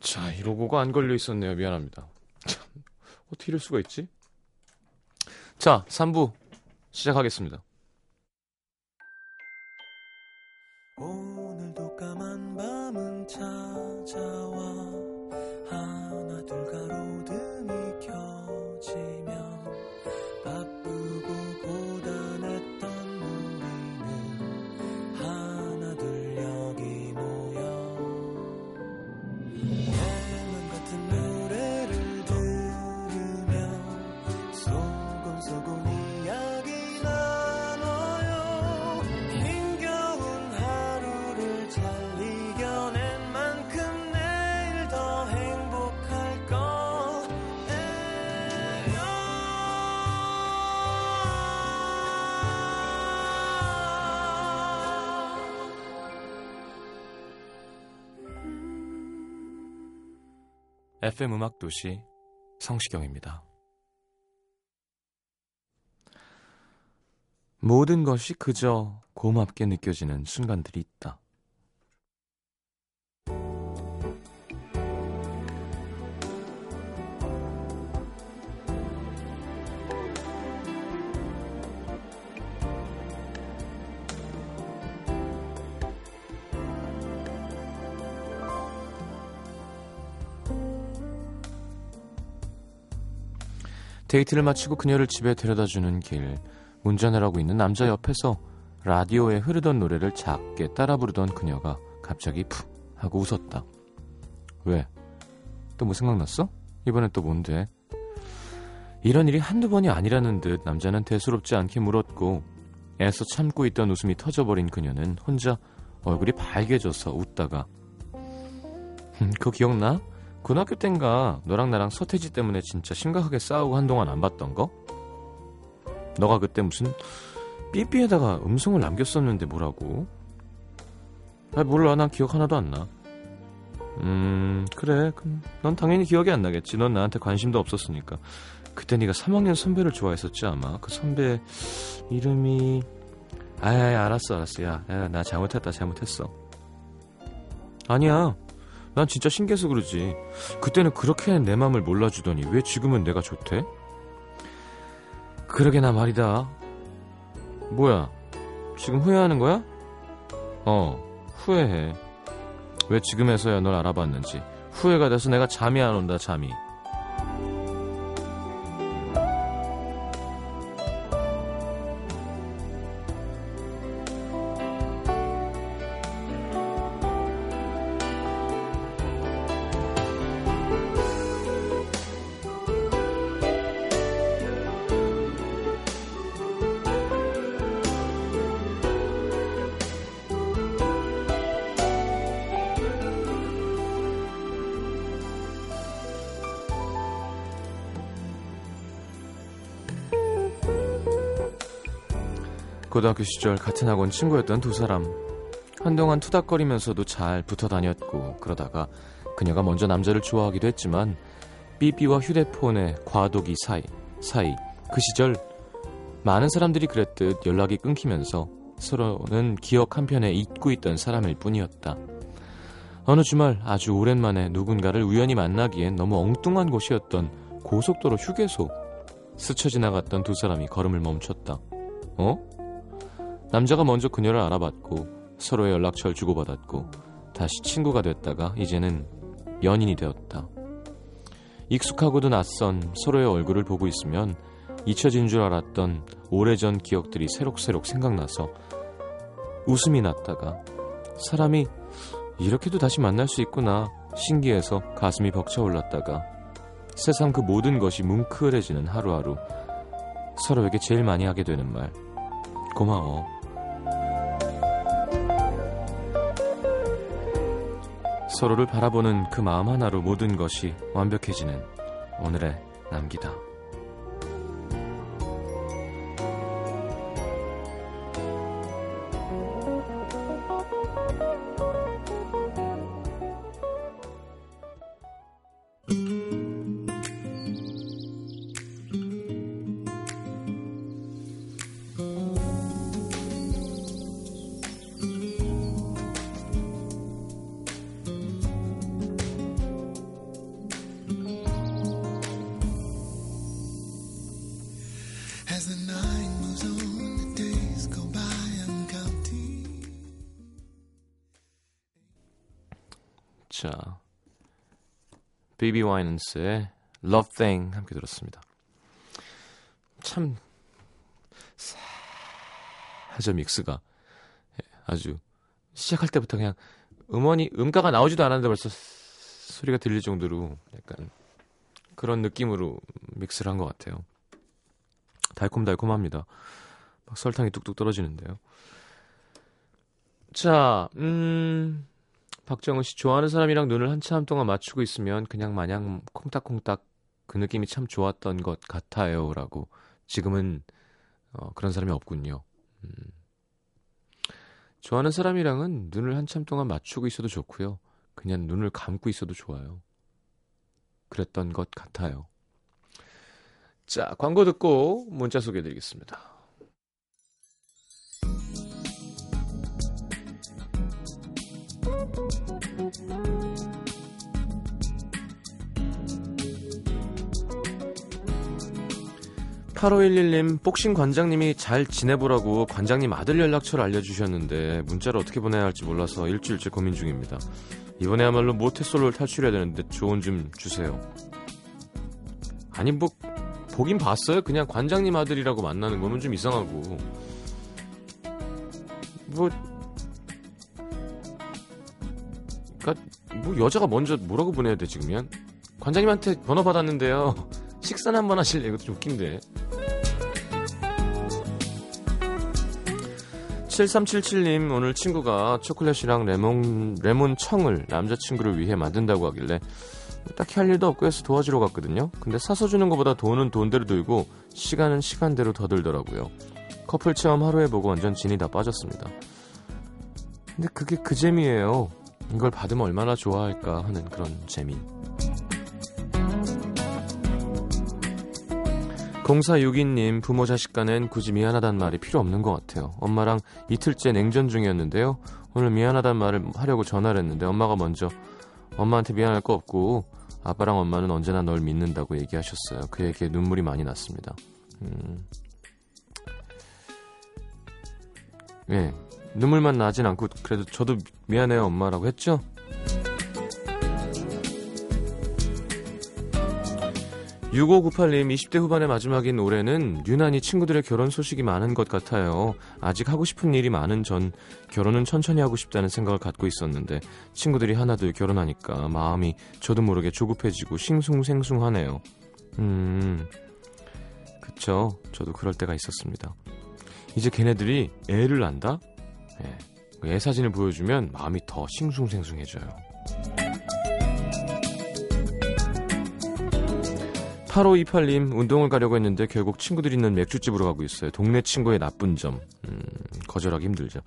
자, 이러고가 안 걸려 있었네요. 미안합니다. 참, 어떻게 이럴 수가 있지? 자, 3부 시작하겠습니다. FM 음악 도시 성시경입니다. 모든 것이 그저 고맙게 느껴지는 순간들이 있다. 데이트를 마치고 그녀를 집에 데려다 주는 길, 운전을 하고 있는 남자 옆에서 라디오에 흐르던 노래를 작게 따라 부르던 그녀가 갑자기 푹 하고 웃었다. 왜? 또 뭐 생각났어? 이번엔 또 뭔데? 이런 일이 한두 번이 아니라는 듯 남자는 대수롭지 않게 물었고 애써 참고 있던 웃음이 터져버린 그녀는 혼자 얼굴이 밝게져서 웃다가 음, 그거 기억나? 고등학교 땐가 너랑 나랑 서태지 때문에 진짜 심각하게 싸우고 한동안 안 봤던 거? 너가 그때 무슨 삐삐에다가 음성을 남겼었는데 뭐라고? 아 몰라 난 기억 하나도 안 나. 음 그래 그럼 넌 당연히 기억이 안 나겠지. 넌 나한테 관심도 없었으니까. 그때 네가 3학년 선배를 좋아했었지 아마. 그 선배 이름이 아이 알았어 알았어 야나 잘못했다 잘못했어. 아니야. 난 진짜 신기해서 그러지. 그때는 그렇게 내 맘을 몰라주더니 왜 지금은 내가 좋대? 그러게 나 말이다. 뭐야? 지금 후회하는 거야? 어, 후회해. 왜 지금에서야 널 알아봤는지. 후회가 돼서 내가 잠이 안 온다, 잠이. 고등학교 시절 같은 학원 친구였던 두 사람. 한동안 투닥거리면서도 잘 붙어 다녔고 그러다가 그녀가 먼저 남자를 좋아하기도 했지만 삐삐와 휴대폰의 과도기 사이 사이 그 시절 많은 사람들이 그랬듯 연락이 끊기면서 서로는 기억 한편에 잊고 있던 사람일 뿐이었다. 어느 주말 아주 오랜만에 누군가를 우연히 만나기엔 너무 엉뚱한 곳이었던 고속도로 휴게소 스쳐 지나갔던 두 사람이 걸음을 멈췄다. 어? 남자가 먼저 그녀를 알아봤고 서로의 연락처를 주고받았고 다시 친구가 됐다가 이제는 연인이 되었다. 익숙하고도 낯선 서로의 얼굴을 보고 있으면 잊혀진 줄 알았던 오래전 기억들이 새록새록 생각나서 웃음이 났다가 사람이 이렇게도 다시 만날 수 있구나. 신기해서 가슴이 벅차올랐다가 세상 그 모든 것이 뭉클해지는 하루하루 서로에게 제일 많이 하게 되는 말. 고마워 서로를 바라보는 그 마음 하나로 모든 것이 완벽해지는 오늘의 남기다. 자, 비비 와이넌스의 Love Thing 함께 들었습니다. 참 하죠 믹스가 예, 아주 시작할 때부터 그냥 음원이 음가가 나오지도 않았는데 벌써 소리가 들릴 정도로 약간 그런 느낌으로 믹스를 한 것 같아요. 달콤달콤합니다. 막 설탕이 뚝뚝 떨어지는데요. 자, 음, 박정은 씨 좋아하는 사람이랑 눈을 한참 동안 맞추고 있으면 그냥 마냥 콩닥콩닥 그 느낌이 참 좋았던 것 같아요라고 지금은 어, 그런 사람이 없군요. 음. 좋아하는 사람이랑은 눈을 한참 동안 맞추고 있어도 좋고요. 그냥 눈을 감고 있어도 좋아요. 그랬던 것 같아요. 자, 광고 듣고 문자 소개해 드리겠습니다. 8511님, 복싱 관장님이 잘 지내보라고 관장님 아들 연락처를 알려주셨는데 문자를 어떻게 보내야 할지 몰라서 일주일째 고민 중입니다. 이번에야말로 모태솔로를 탈출해야 되는데 조언 좀 주세요. 아니 뭐 보긴 봤어요. 그냥 관장님 아들이라고 만나는 거면 좀 이상하고 뭐 그러니까 뭐 여자가 먼저 뭐라고 보내야 돼 지금이면 관장님한테 번호 받았는데요. 식사는 한번 하실래? 이것도 좀 웃긴데. 7377님 오늘 친구가 초콜릿이랑 레몬 레몬 청을 남자친구를 위해 만든다고 하길래 딱히 할 일도 없고 해서 도와주러 갔거든요. 근데 사서 주는 것보다 돈은 돈대로 들고 시간은 시간대로 더 들더라고요. 커플 체험 하루 해보고 완전 진이 다 빠졌습니다. 근데 그게 그 재미예요. 이걸 받으면 얼마나 좋아할까 하는 그런 재미. 0462님, 부모 자식 간엔 굳이 미안하단 말이 필요 없는 것 같아요. 엄마랑 이틀째 냉전 중이었는데요. 오늘 미안하단 말을 하려고 전화를 했는데 엄마가 먼저 엄마한테 미안할 거 없고 아빠랑 엄마는 언제나 널 믿는다고 얘기하셨어요. 그 얘기에 눈물이 많이 났습니다. 음. 예. 눈물만 나진 않고 그래도 저도 미안해요 엄마라고 했죠? 6598님, 20대 후반의 마지막인 올해는 유난히 친구들의 결혼 소식이 많은 것 같아요. 아직 하고 싶은 일이 많은 전 결혼은 천천히 하고 싶다는 생각을 갖고 있었는데 친구들이 하나둘 결혼하니까 마음이 저도 모르게 조급해지고 싱숭생숭하네요. 음, 그쵸. 저도 그럴 때가 있었습니다. 이제 걔네들이 애를 낳는다? 예. 애 사진을 보여주면 마음이 더 싱숭생숭해져요. 8528님 운동을 가려고 했는데 결국 친구들 있는 맥주집으로 가고 있어요. 동네 친구의 나쁜 점 음, 거절하기 힘들죠.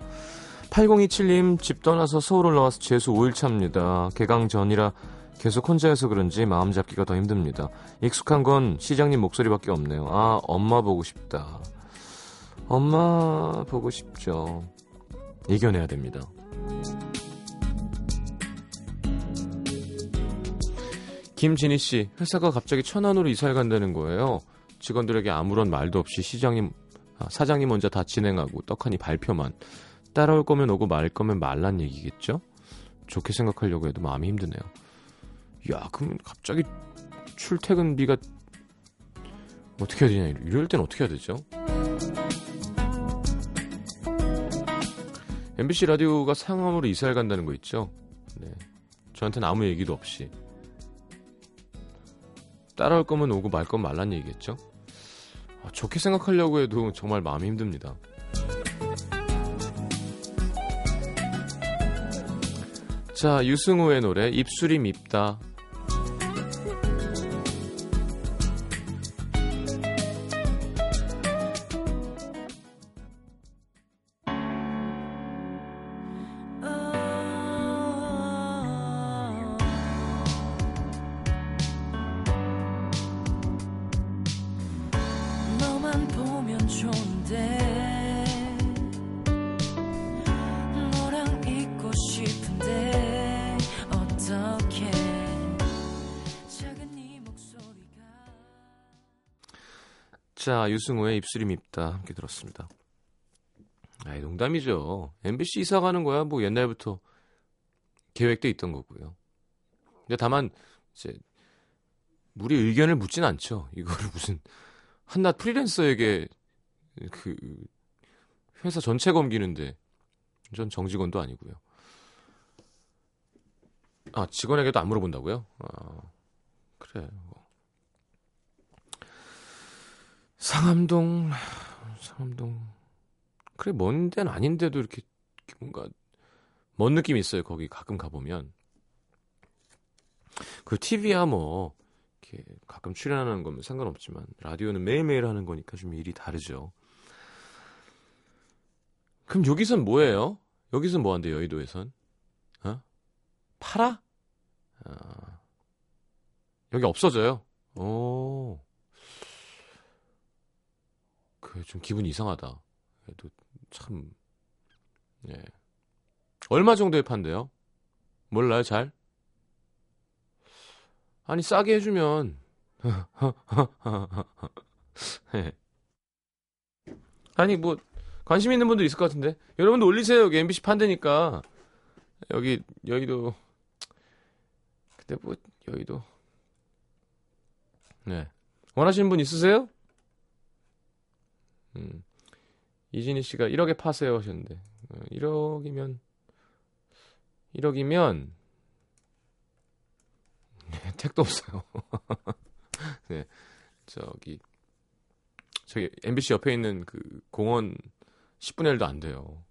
8027님 집 떠나서 서울 올라와서 재수 5일 차입니다. 개강 전이라 계속 혼자여서 그런지 마음 잡기가 더 힘듭니다. 익숙한 건 시장님 목소리밖에 없네요. 아 엄마 보고 싶다. 엄마 보고 싶죠. 이겨내야 됩니다. 김진희 씨, 회사가 갑자기 천안으로 이사를 간다는 거예요. 직원들에게 아무런 말도 없이 시장님, 아, 사장이 먼저 다 진행하고 떡하니 발표만. 따라올 거면 오고 말 거면 말란 얘기겠죠? 좋게 생각하려고 해도 마음이 힘드네요. 야, 그럼 갑자기 출퇴근비가 어떻게 해야 되냐, 이럴 땐 어떻게 해야 되죠? MBC 라디오가 상암으로 이사를 간다는 거 있죠? 네. 저한테는 아무 얘기도 없이. 따라올 거면 오고 말 건 말란 얘기겠죠? 아, 좋게 생각하려고 해도 정말 마음이 힘듭니다. 자, 유승우의 노래 입술이 밉다. 자, 유승우의 입술이 밉다 함께 들었습니다. 아이, 농담이죠. MBC 이사 가는 거야 뭐 옛날부터 계획돼 있던 거고요. 근데 다만 이제 우리 의견을 묻진 않죠. 이거를 무슨 한낱 프리랜서에게 그 회사 전체 검기는데 전 정직원도 아니고요. 아 직원에게도 안 물어본다고요? 아 그래. 뭐. 상암동 상암동 그래 먼 데는 아닌데도 이렇게 뭔가 먼 느낌이 있어요. 거기 가끔 가보면 그 TV야 뭐 이렇게 가끔 출연하는 거면 상관없지만 라디오는 매일매일 하는 거니까 좀 일이 다르죠. 그럼 여기선 뭐예요? 여기선 뭐 한대요, 여의도에선? 어? 팔아? 아, 여기 없어져요? 오. 그, 좀 기분이 이상하다. 그래도 참, 예. 얼마 정도에 판대요? 몰라요, 잘? 아니, 싸게 해 주면. 예. 아니, 뭐, 관심 있는 분도 있을 것 같은데. 여러분도 올리세요. 여기 MBC 판대니까. 여기, 여의도. 근데 뭐, 여의도. 네. 원하시는 분 있으세요? 음. 이진희 씨가 1억에 파세요 하셨는데. 1억이면, 어, 1억이면, 네, 택도 없어요. 네. 저기, 저기, MBC 옆에 있는 그 공원 10분의 1도 안 돼요.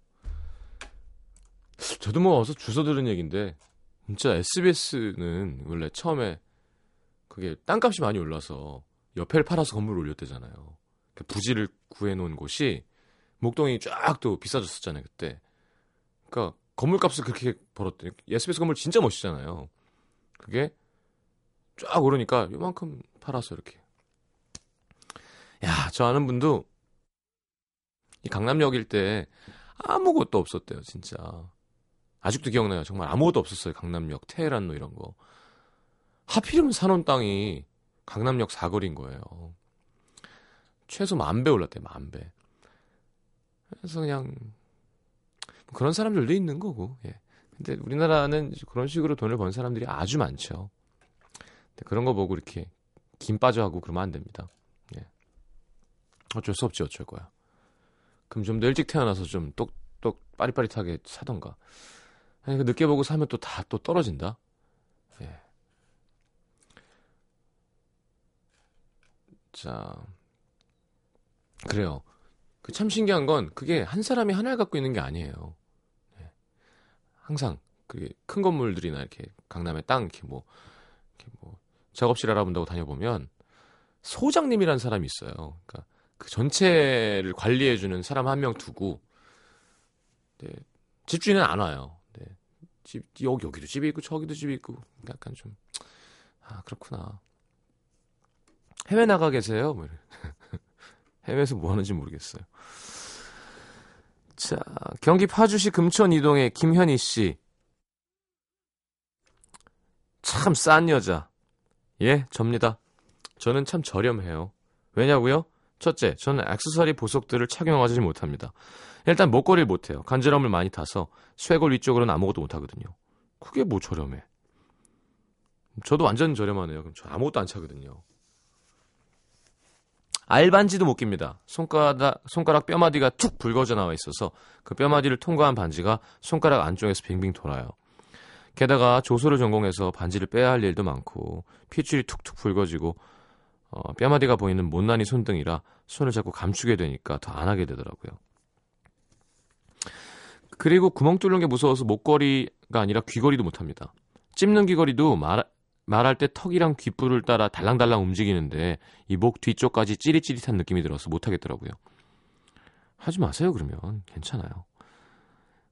저도 뭐 어서 주워 들은 얘기인데 진짜 SBS는 원래 처음에 그게 땅값이 많이 올라서 옆에를 팔아서 건물을 올렸대잖아요. 그 부지를 구해놓은 곳이 목동이 쫙 또 비싸졌었잖아요 그때. 그러니까 건물값을 그렇게 벌었대. SBS 건물 진짜 멋있잖아요. 그게 쫙 오르니까 요만큼 팔아서 이렇게. 야, 저 아는 분도 이 강남역일 때 아무것도 없었대요, 진짜. 아직도 기억나요. 정말 아무것도 없었어요. 강남역, 테헤란로 이런 거. 하필이면 사놓은 땅이 강남역 사거리인 거예요. 최소 만 배 올랐대요, 만 배. 그래서 그냥 그런 사람들도 있는 거고. 예. 근데 우리나라는 그런 식으로 돈을 번 사람들이 아주 많죠. 그런 거 보고 이렇게 김 빠져하고 그러면 안 됩니다. 예. 어쩔 수 없지 어쩔 거야. 그럼 좀 더 일찍 태어나서 좀 똑똑 빠릿빠릿하게 사던가. 아니, 그 늦게 보고 사면 또 다또 떨어진다. 예. 자, 그래요. 그 참 신기한 건 그게 한 사람이 하나를 갖고 있는 게 아니에요. 예. 항상 그게 큰 건물들이나 이렇게 강남의 땅 이렇게 뭐 이렇게 뭐 작업실 알아본다고 다녀보면 소장님이라는 사람이 있어요. 그러니까 그 전체를 관리해주는 사람 한 명 두고 네, 집주인은 안 와요. 네, 집 여기 여기도 집이 있고 저기도 집이 있고 약간 좀 아 그렇구나. 해외 나가 계세요? 뭐 해외에서 뭐 하는지 모르겠어요. 자 경기 파주시 금천 이동의 김현희 씨. 참 싼 여자. 예, 접니다. 저는 참 저렴해요. 왜냐고요? 첫째, 저는 액세서리 보석들을 착용하지 못합니다. 일단 목걸이를 못해요. 간지럼을 많이 타서 쇄골 위쪽으로는 아무것도 못하거든요. 그게 뭐 저렴해. 저도 완전 저렴하네요. 그럼 저 아무것도 안 차거든요. 알반지도 못 낍니다. 손가락, 손가락 뼈마디가 툭 붉어져 나와 있어서 그 뼈마디를 통과한 반지가 손가락 안쪽에서 빙빙 돌아요. 게다가 조소를 전공해서 반지를 빼야 할 일도 많고 핏줄이 툭툭 붉어지고 어, 뼈마디가 보이는 못난이 손등이라 손을 자꾸 감추게 되니까 더 안 하게 되더라고요. 그리고 구멍 뚫는 게 무서워서 목걸이가 아니라 귀걸이도 못합니다. 찝는 귀걸이도 말, 말할 때 턱이랑 귓불을 따라 달랑달랑 움직이는데 이 목 뒤쪽까지 찌릿찌릿한 느낌이 들어서 못하겠더라고요. 하지 마세요 그러면 괜찮아요.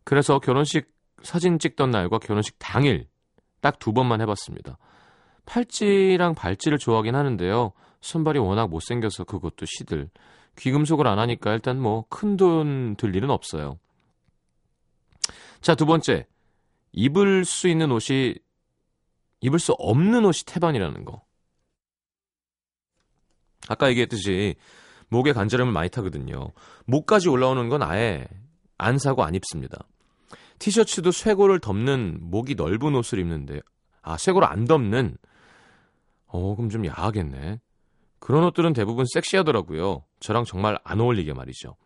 그래서 결혼식 사진 찍던 날과 결혼식 당일 딱 두 번만 해봤습니다. 팔찌랑 발찌를 좋아하긴 하는데요. 손발이 워낙 못생겨서 그것도 시들. 귀금속을 안 하니까 일단 뭐 큰 돈 들 일은 없어요. 자, 두 번째. 입을 수 있는 옷이 입을 수 없는 옷이 태반이라는 거. 아까 얘기했듯이 목에 간지럼을 많이 타거든요. 목까지 올라오는 건 아예 안 사고 안 입습니다. 티셔츠도 쇄골을 덮는 목이 넓은 옷을 입는데 아, 쇄골을 안 덮는. 어, 그럼 좀 야하겠네. 그런 옷들은 대부분 섹시하더라고요. 저랑 정말 안 어울리게 말이죠.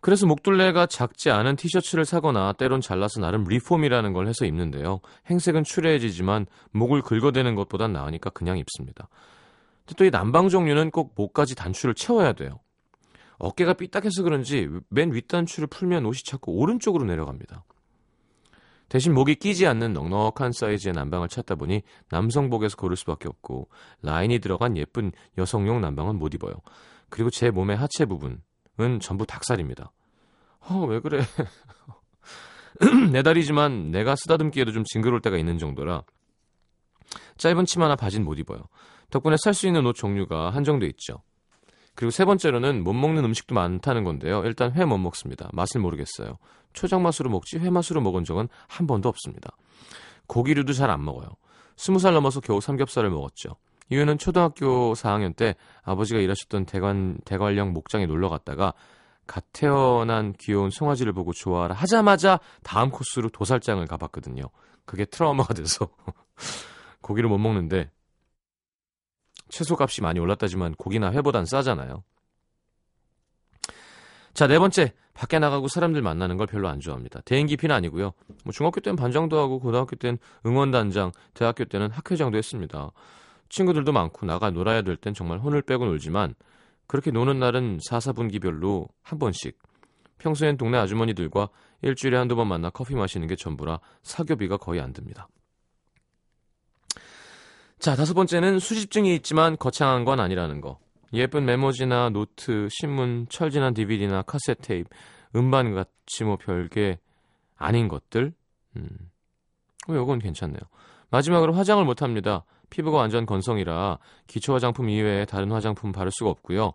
그래서 목둘레가 작지 않은 티셔츠를 사거나 때론 잘라서 나름 리폼이라는 걸 해서 입는데요. 행색은 추레해지지만 목을 긁어대는 것보단 나으니까 그냥 입습니다. 또 이 남방 종류는 꼭 목까지 단추를 채워야 돼요. 어깨가 삐딱해서 그런지 맨 윗단추를 풀면 옷이 자꾸 오른쪽으로 내려갑니다. 대신 목이 끼지 않는 넉넉한 사이즈의 남방을 찾다 보니 남성복에서 고를 수밖에 없고 라인이 들어간 예쁜 여성용 난방은 못 입어요. 그리고 제 몸의 하체 부분 은 전부 닭살입니다. 어, 왜 그래? 내 다리지만 내가 쓰다듬기에도 좀 징그러울 때가 있는 정도라 짧은 치마나 바지는 못 입어요. 덕분에 살 수 있는 옷 종류가 한정돼 있죠. 그리고 세 번째로는 못 먹는 음식도 많다는 건데요. 일단 회 못 먹습니다. 맛을 모르겠어요. 초장 맛으로 먹지 회 맛으로 먹은 적은 한 번도 없습니다. 고기류도 잘 안 먹어요. 스무 살 넘어서 겨우 삼겹살을 먹었죠. 이유는 초등학교 4학년 때 아버지가 일하셨던 대관, 대관령 목장에 놀러 갔다가 갓 태어난 귀여운 송아지를 보고 좋아하라 하자마자 다음 코스로 도살장을 가봤거든요. 그게 트라우마가 돼서 고기를 못 먹는데 채소값이 많이 올랐다지만 고기나 회보단 싸잖아요. 자, 네 번째. 밖에 나가고 사람들 만나는 걸 별로 안 좋아합니다. 대인 기피는 아니고요. 뭐 중학교 때는 반장도 하고 고등학교 때는 응원단장, 대학교 때는 학회장도 했습니다. 친구들도 많고 나가 놀아야 될 땐 정말 혼을 빼고 놀지만 그렇게 노는 날은 사사분기별로 한 번씩 평소엔 동네 아주머니들과 일주일에 한두 번 만나 커피 마시는 게 전부라 사교비가 거의 안 듭니다. 자, 다섯 번째는 수집증이 있지만 거창한 건 아니라는 거. 예쁜 메모지나 노트, 신문, 철 지난 DVD나 카세트 테이프, 음반 같이 뭐 별게 아닌 것들. 음. 어, 요건 괜찮네요. 마지막으로 화장을 못 합니다. 피부가 완전 건성이라 기초 화장품 이외에 다른 화장품 바를 수가 없고요.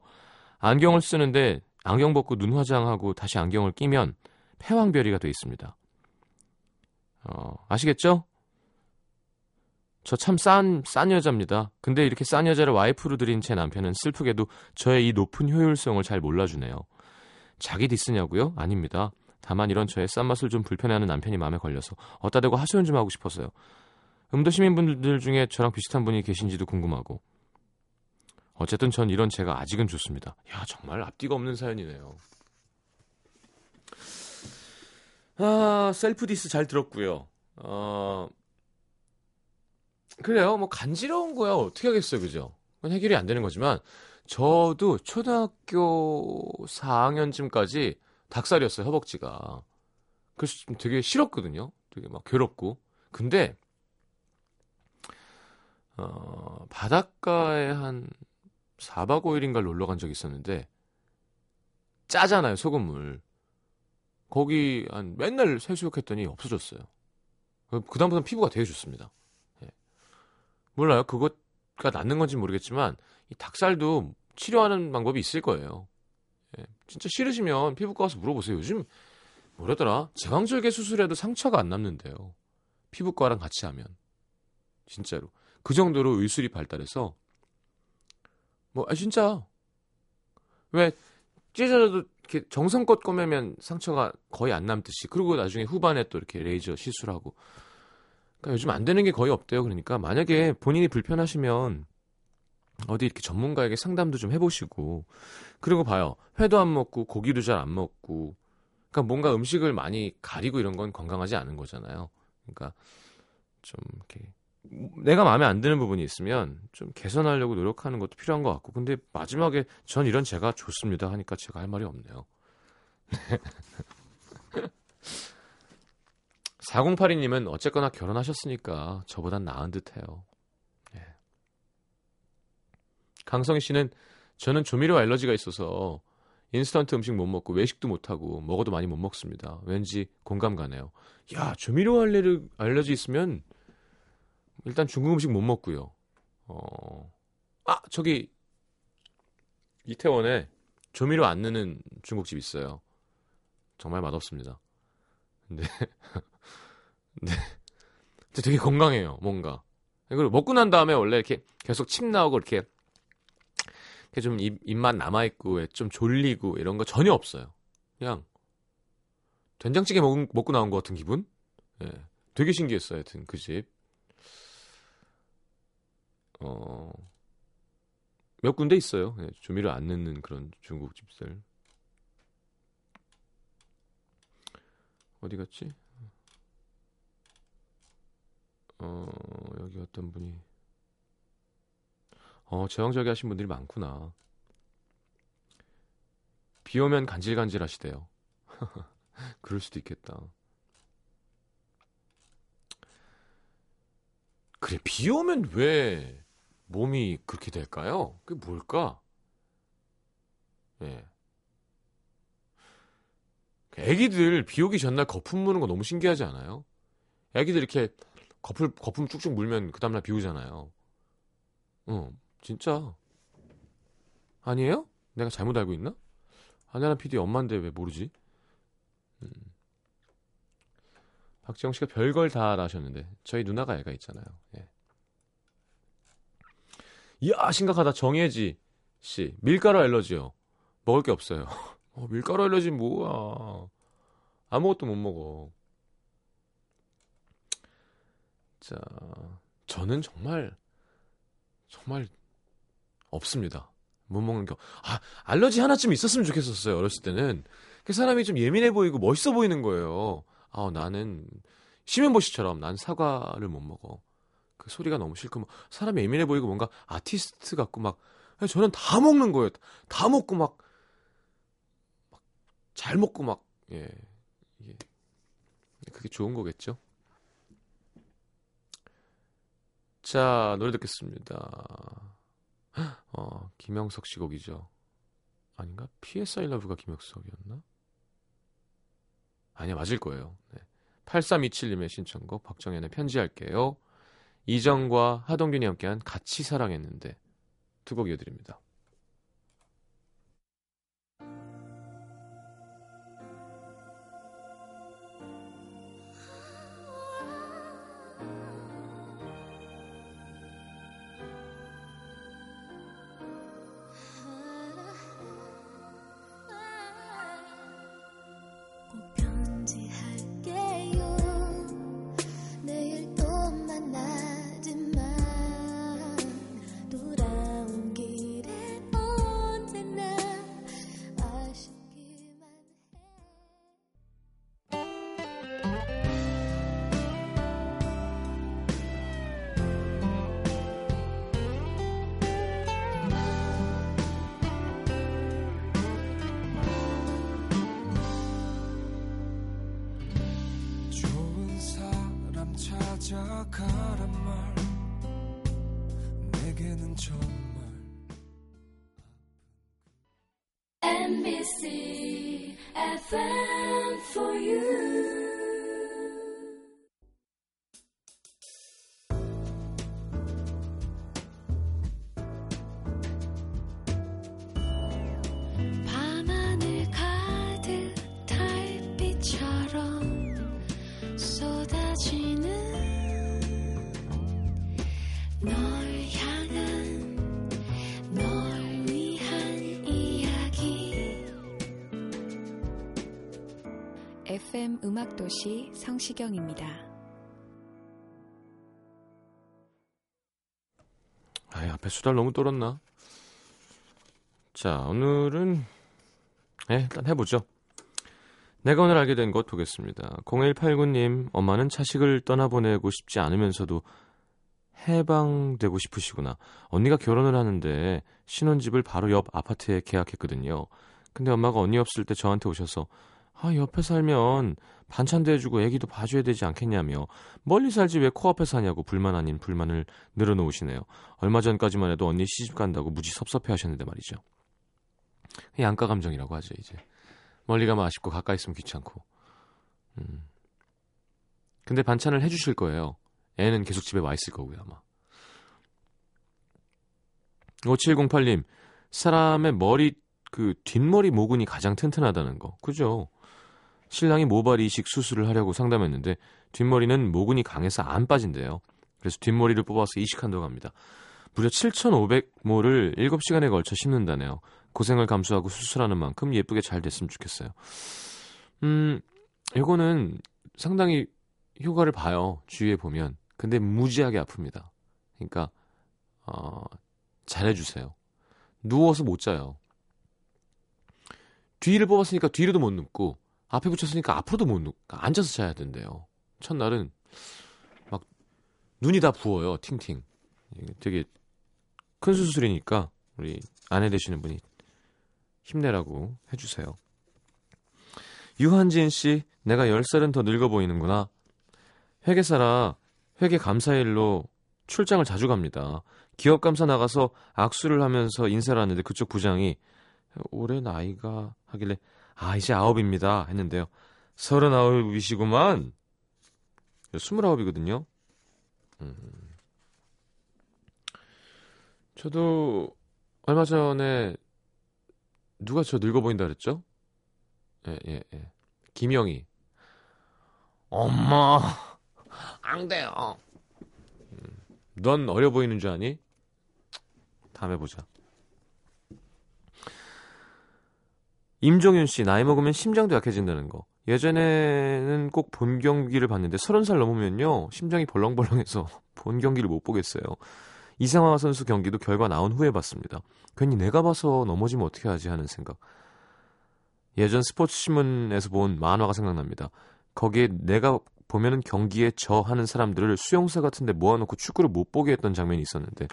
안경을 쓰는데 안경 벗고 눈 화장하고 다시 안경을 끼면 패왕별이가 돼 있습니다. 어, 아시겠죠? 저 참 싼 싼 여자입니다. 근데 이렇게 싼 여자를 와이프로 들인 제 남편은 슬프게도 저의 이 높은 효율성을 잘 몰라주네요. 자기 diss냐고요? 아닙니다. 다만 이런 저의 싼 맛을 좀 불편해하는 남편이 마음에 걸려서 어따 대고 하소연 좀 하고 싶어서요. 음도 시민분들 중에 저랑 비슷한 분이 계신지도 궁금하고. 어쨌든 전 이런 제가 아직은 좋습니다. 야 정말 앞뒤가 없는 사연이네요. 아 셀프 디스 잘 들었고요. 어, 그래요. 뭐 간지러운 거야 어떻게 하겠어요, 그죠? 그건 해결이 안 되는 거지만 저도 초등학교 4학년쯤까지 닭살이었어요, 허벅지가. 그래서 좀 되게 싫었거든요. 되게 막 괴롭고. 근데 어, 바닷가에 한 4박 5일인가 놀러 간 적이 있었는데 짜잖아요, 소금물. 거기 한 맨날 세수욕했더니 없어졌어요. 그 다음부터는 피부가 되게 좋습니다. 몰라요. 그것가 낫는 건지 모르겠지만 이 닭살도 치료하는 방법이 있을 거예요. 예, 진짜 싫으시면 피부과 가서 물어보세요. 요즘 뭐라더라? 제왕절개 수술해도 상처가 안 남는데요. 피부과랑 같이 하면 진짜로 그 정도로 의술이 발달해서 뭐 아, 진짜 왜 찢어져도 이렇게 정성껏 꼬매면 상처가 거의 안 남듯이 그리고 나중에 후반에 또 이렇게 레이저 시술하고 그러니까 요즘 안 되는 게 거의 없대요. 그러니까 만약에 본인이 불편하시면 어디 이렇게 전문가에게 상담도 좀 해보시고 그리고 봐요. 회도 안 먹고 고기도 잘 안 먹고 그러니까 뭔가 음식을 많이 가리고 이런 건 건강하지 않은 거잖아요. 그러니까 좀 이렇게 내가 마음에 안 드는 부분이 있으면 좀 개선하려고 노력하는 것도 필요한 것 같고 근데 마지막에 전 이런 제가 좋습니다 하니까 제가 할 말이 없네요. 4082님은 어쨌거나 결혼하셨으니까 저보단 나은 듯해요. 예. 강성희 씨는 저는 조미료 알러지가 있어서 인스턴트 음식 못 먹고 외식도 못 하고 먹어도 많이 못 먹습니다. 왠지 공감 가네요. 야 조미료 알레르, 알러지 있으면 일단 중국 음식 못 먹고요. 어, 아 저기 이태원에 조미료 안 넣는 중국집 있어요. 정말 맛없습니다. 근데 네. 되게 건강해요, 뭔가. 그리고 먹고 난 다음에 원래 이렇게 계속 침 나오고 이렇게, 이렇게 좀 입, 입맛 남아 있고 좀 졸리고 이런 거 전혀 없어요. 그냥 된장찌개 먹, 먹고 나온 것 같은 기분? 예. 되게 신기했어요, 하여튼 그 집. 어, 몇 군데 있어요. 네, 조미료 안 넣는 그런 중국집들. 어디 갔지? 어, 여기 어떤 분이. 어, 제왕절개 하신 분들이 많구나. 비 오면 간질간질 하시대요. 그럴 수도 있겠다. 그래, 비 오면 왜 몸이 그렇게 될까요? 그게 뭘까? 예. 애기들 비 오기 전날 거품 무는 거 너무 신기하지 않아요? 애기들 이렇게 거품, 거품 쭉쭉 물면 그 다음날 비 오잖아요. 어, 진짜. 아니에요? 내가 잘못 알고 있나? 한나라 PD 엄마인데 왜 모르지? 음. 박지영 씨가 별걸 다 하셨는데 저희 누나가 애가 있잖아요. 예. 이야 심각하다 정혜지 씨 밀가루 알러지요. 먹을 게 없어요. 어, 밀가루 알러지 뭐야? 아무것도 못 먹어. 자, 저는 정말 정말 없습니다. 못 먹는 게 아, 알러지 하나쯤 있었으면 좋겠었어요. 어렸을 때는 그 사람이 좀 예민해 보이고 멋있어 보이는 거예요. 아, 나는 시멘보시처럼 난 사과를 못 먹어. 그 소리가 너무 싫고 막 사람이 예민해 보이고 뭔가 아티스트 같고 막 저는 다 먹는 거예요. 다 먹고 막잘 먹고 막 예. 예. 그게 좋은 거겠죠? 자, 노래 듣겠습니다. 어, 김영석 씨 곡이죠. 아닌가? PS I Love가 김영석이었나? 아니야, 맞을 거예요. 네. 8327님의 신청곡 박정현의 편지할게요. 이정과 하동균이 함께한 같이 사랑했는데 두 곡 이어드립니다. 내 FM 음악도시 성시경입니다. 아, 앞에 수달 너무 떨었나? 자, 오늘은 네, 일단 해보죠. 내가 오늘 알게 된 것 보겠습니다. 0189님, 엄마는 자식을 떠나보내고 싶지 않으면서도 해방되고 싶으시구나. 언니가 결혼을 하는데 신혼집을 바로 옆 아파트에 계약했거든요. 근데 엄마가 언니 없을 때 저한테 오셔서 아, 옆에 살면 반찬도 해주고 애기도 봐줘야 되지 않겠냐며 멀리 살지 왜 코앞에 사냐고 불만 아닌 불만을 늘어놓으시네요. 얼마 전까지만 해도 언니 시집 간다고 무지 섭섭해 하셨는데 말이죠. 양가 감정이라고 하죠, 이제. 멀리 가면 아쉽고 가까이 있으면 귀찮고. 음. 근데 반찬을 해주실 거예요. 애는 계속 집에 와 있을 거고요, 아마. 5708님, 사람의 머리, 그, 뒷머리 모근이 가장 튼튼하다는 거. 그죠? 신랑이 모발 이식 수술을 하려고 상담했는데 뒷머리는 모근이 강해서 안 빠진대요. 그래서 뒷머리를 뽑아서 이식한다고 합니다. 무려 7,500모를 7시간에 걸쳐 심는다네요. 고생을 감수하고 수술하는 만큼 예쁘게 잘 됐으면 좋겠어요. 음, 이거는 상당히 효과를 봐요. 주위에 보면. 근데 무지하게 아픕니다. 그러니까 어, 잘해주세요. 누워서 못 자요. 뒤를 뽑았으니까 뒤로도 못 눕고 앞에 붙였으니까 앞으로도 못 눕고 앉아서 자야 된대요. 첫날은 막 눈이 다 부어요. 팅팅. 되게 큰 수술이니까 우리 아내 되시는 분이 힘내라고 해주세요. 유한진 씨, 내가 10살은 더 늙어 보이는구나. 회계사라 회계 감사일로 출장을 자주 갑니다. 기업 감사 나가서 악수를 하면서 인사를 하는데 그쪽 부장이 올해 나이가 하길래 아 이제 아홉입니다 했는데요. 서른아홉이시구만. 스물아홉이거든요. 음. 저도 얼마 전에 누가 저 늙어 보인다 그랬죠? 예, 예, 예. 김영희. 엄마, 안 돼요. 음, 넌 어려 보이는 줄 아니? 다음에 보자. 임종윤 씨, 나이 먹으면 심장도 약해진다는 거. 예전에는 꼭 본 경기를 봤는데 서른 살 넘으면요 심장이 벌렁벌렁해서 본 경기를 못 보겠어요. 이상화 선수 경기도 결과 나온 후에 봤습니다. 괜히 내가 봐서 넘어지면 어떻게 하지 하는 생각. 예전 스포츠 신문에서 본 만화가 생각납니다. 거기에 내가 보면은 경기에 저 하는 사람들을 수용사 같은데 모아놓고 축구를 못 보게 했던 장면이 있었는데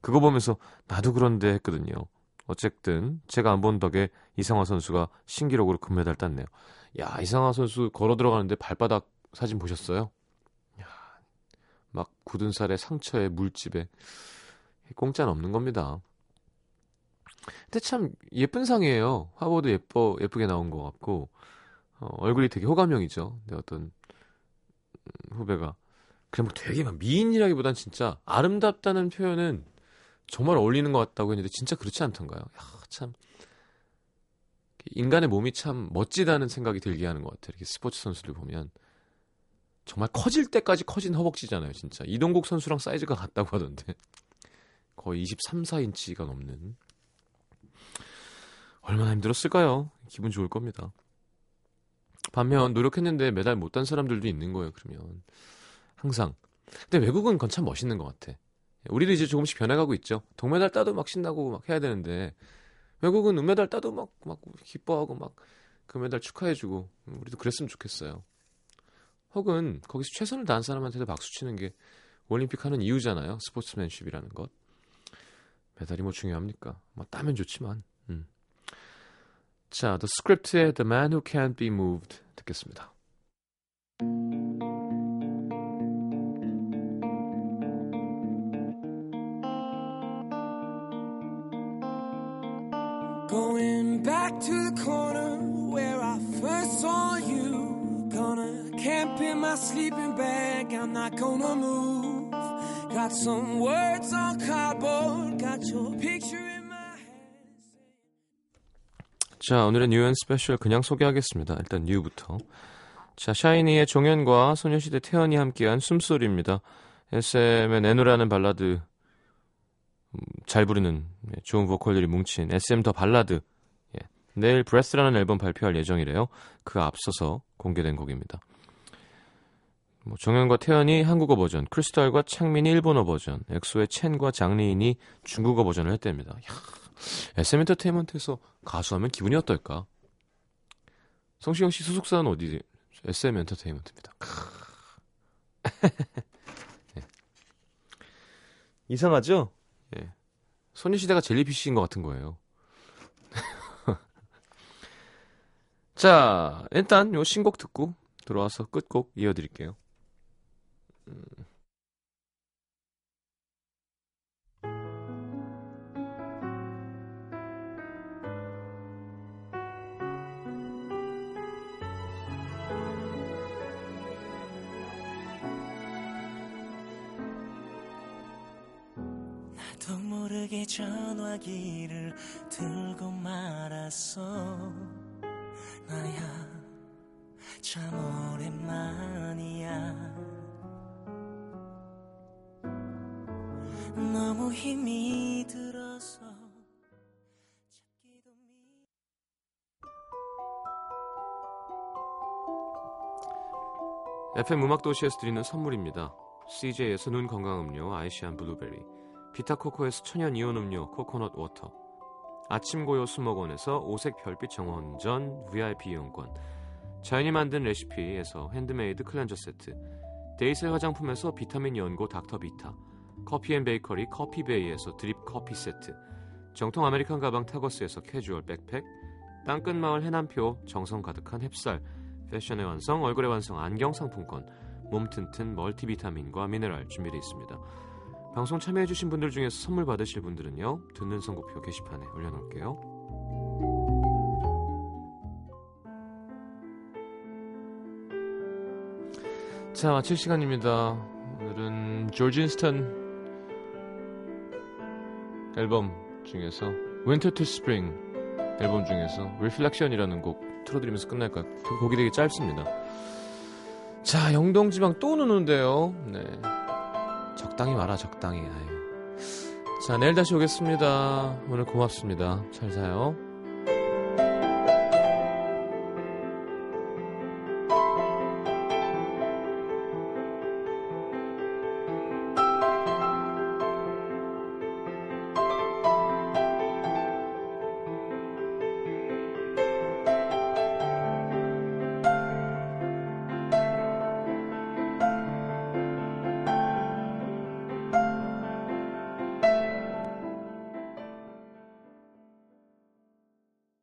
그거 보면서 나도 그런데 했거든요. 어쨌든 제가 안 본 덕에 이상화 선수가 신기록으로 금메달 땄네요. 야 이상화 선수 걸어 들어가는데 발바닥 사진 보셨어요? 야, 막 굳은 살에 상처에 물집에 공짜는 없는 겁니다. 근데 참 예쁜 상이에요. 화보도 예뻐 예쁘게 나온 것 같고 어, 얼굴이 되게 호감형이죠. 근데 어떤 음, 후배가 그냥 뭐 되게 막 미인이라기보단 진짜 아름답다는 표현은 정말 어울리는 것 같다고 했는데 진짜 그렇지 않던가요? 야, 참 인간의 몸이 참 멋지다는 생각이 들게 하는 것 같아요. 이렇게 스포츠 선수들 보면 정말 커질 때까지 커진 허벅지잖아요, 진짜. 이동국 선수랑 사이즈가 같다고 하던데 거의 23, 4인치가 넘는 얼마나 힘들었을까요? 기분 좋을 겁니다. 반면 노력했는데 메달 못 딴 사람들도 있는 거예요. 그러면 항상. 근데 외국은 그건 참 멋있는 것 같아. 우리도 이제 조금씩 변해가고 있죠. 동메달 따도 막 신나고 막 해야 되는데 외국은 은메달 따도 막, 막 기뻐하고 막 금메달 축하해주고 우리도 그랬으면 좋겠어요. 혹은 거기서 최선을 다한 사람한테도 박수 치는 게 올림픽 하는 이유잖아요. 스포츠맨십이라는 것. 메달이 뭐 중요합니까? 뭐 따면 좋지만. 음. 자, The Script의 The Man Who Can't Be Moved 듣겠습니다. To the corner where I first saw you. Gonna camp in my sleeping bag. I'm not gonna move. Got some words on cardboard. Got your picture in my hand. 자, 오늘의 뉴앤 스페셜 그냥 소개하겠습니다. 일단 뉴부터. 자, 샤이니의 종현과 소녀시대 태연이 함께한 숨소리입니다. SM의 내노라는 발라드 음, 잘 부르는 예, 좋은 보컬들이 뭉친 SM the Ballad 예, 내일 Breath라는 앨범 발표할 예정이래요. 그 앞서서 공개된 곡입니다. 뭐 종현과 태연이 한국어 버전, 크리스탈과 창민이 일본어 버전, 엑소의 첸과 장리인이 중국어 버전을 했답니다. 야, SM 엔터테인먼트에서 가수하면 기분이 어떨까? 성시경 씨 소속사는 어디? SM 엔터테인먼트입니다. 예. 이상하죠? 예. 소녀시대가 젤리피쉬인 것 같은 거예요. 자, 일단 요 신곡 듣고 들어와서 끝곡 이어드릴게요. 모르게 전화기를 들고 말았어 나야 참 오랜만이야 너무 힘이 들어서 찾기도 미... FM 음악 도시에서 드리는 선물입니다. CJ에서 눈 건강 음료 아이시안 블루베리, Vita Coco에서 천연 이온 음료 코코넛 water 아침 고요 수목원에서 오색 별빛 정원전 VIP 이용권 자연이 만든 레시피에서 handmade cleanser 세트 데이셀 화장품에서 비타민 연고 닥터비타 coffee and bakery 커피베이에서 드립 커피 세트 정통 American 가방 Targus에서 캐주얼 백팩 땅끝마을 해남표 정성 가득한 햅쌀 패션의 완성 얼굴의 완성 안경 상품권 몸 튼튼 멀티비타민과 미네랄 준비되어 있습니다. 방송 참여해주신 분들 중에서 선물 받으실 분들은요 듣는 선곡표 게시판에 올려놓을게요. 자 마칠 시간입니다. 오늘은 조지 인스턴 앨범 중에서 Winter to Spring 앨범 중에서 Reflection이라는 곡 틀어드리면서 끝날까 곡이 되게 짧습니다. 자 영동지방 또눈 오는데요. 네 적당히 말아 적당히. 아유. 자 내일 다시 오겠습니다. 오늘 고맙습니다. 잘 자요.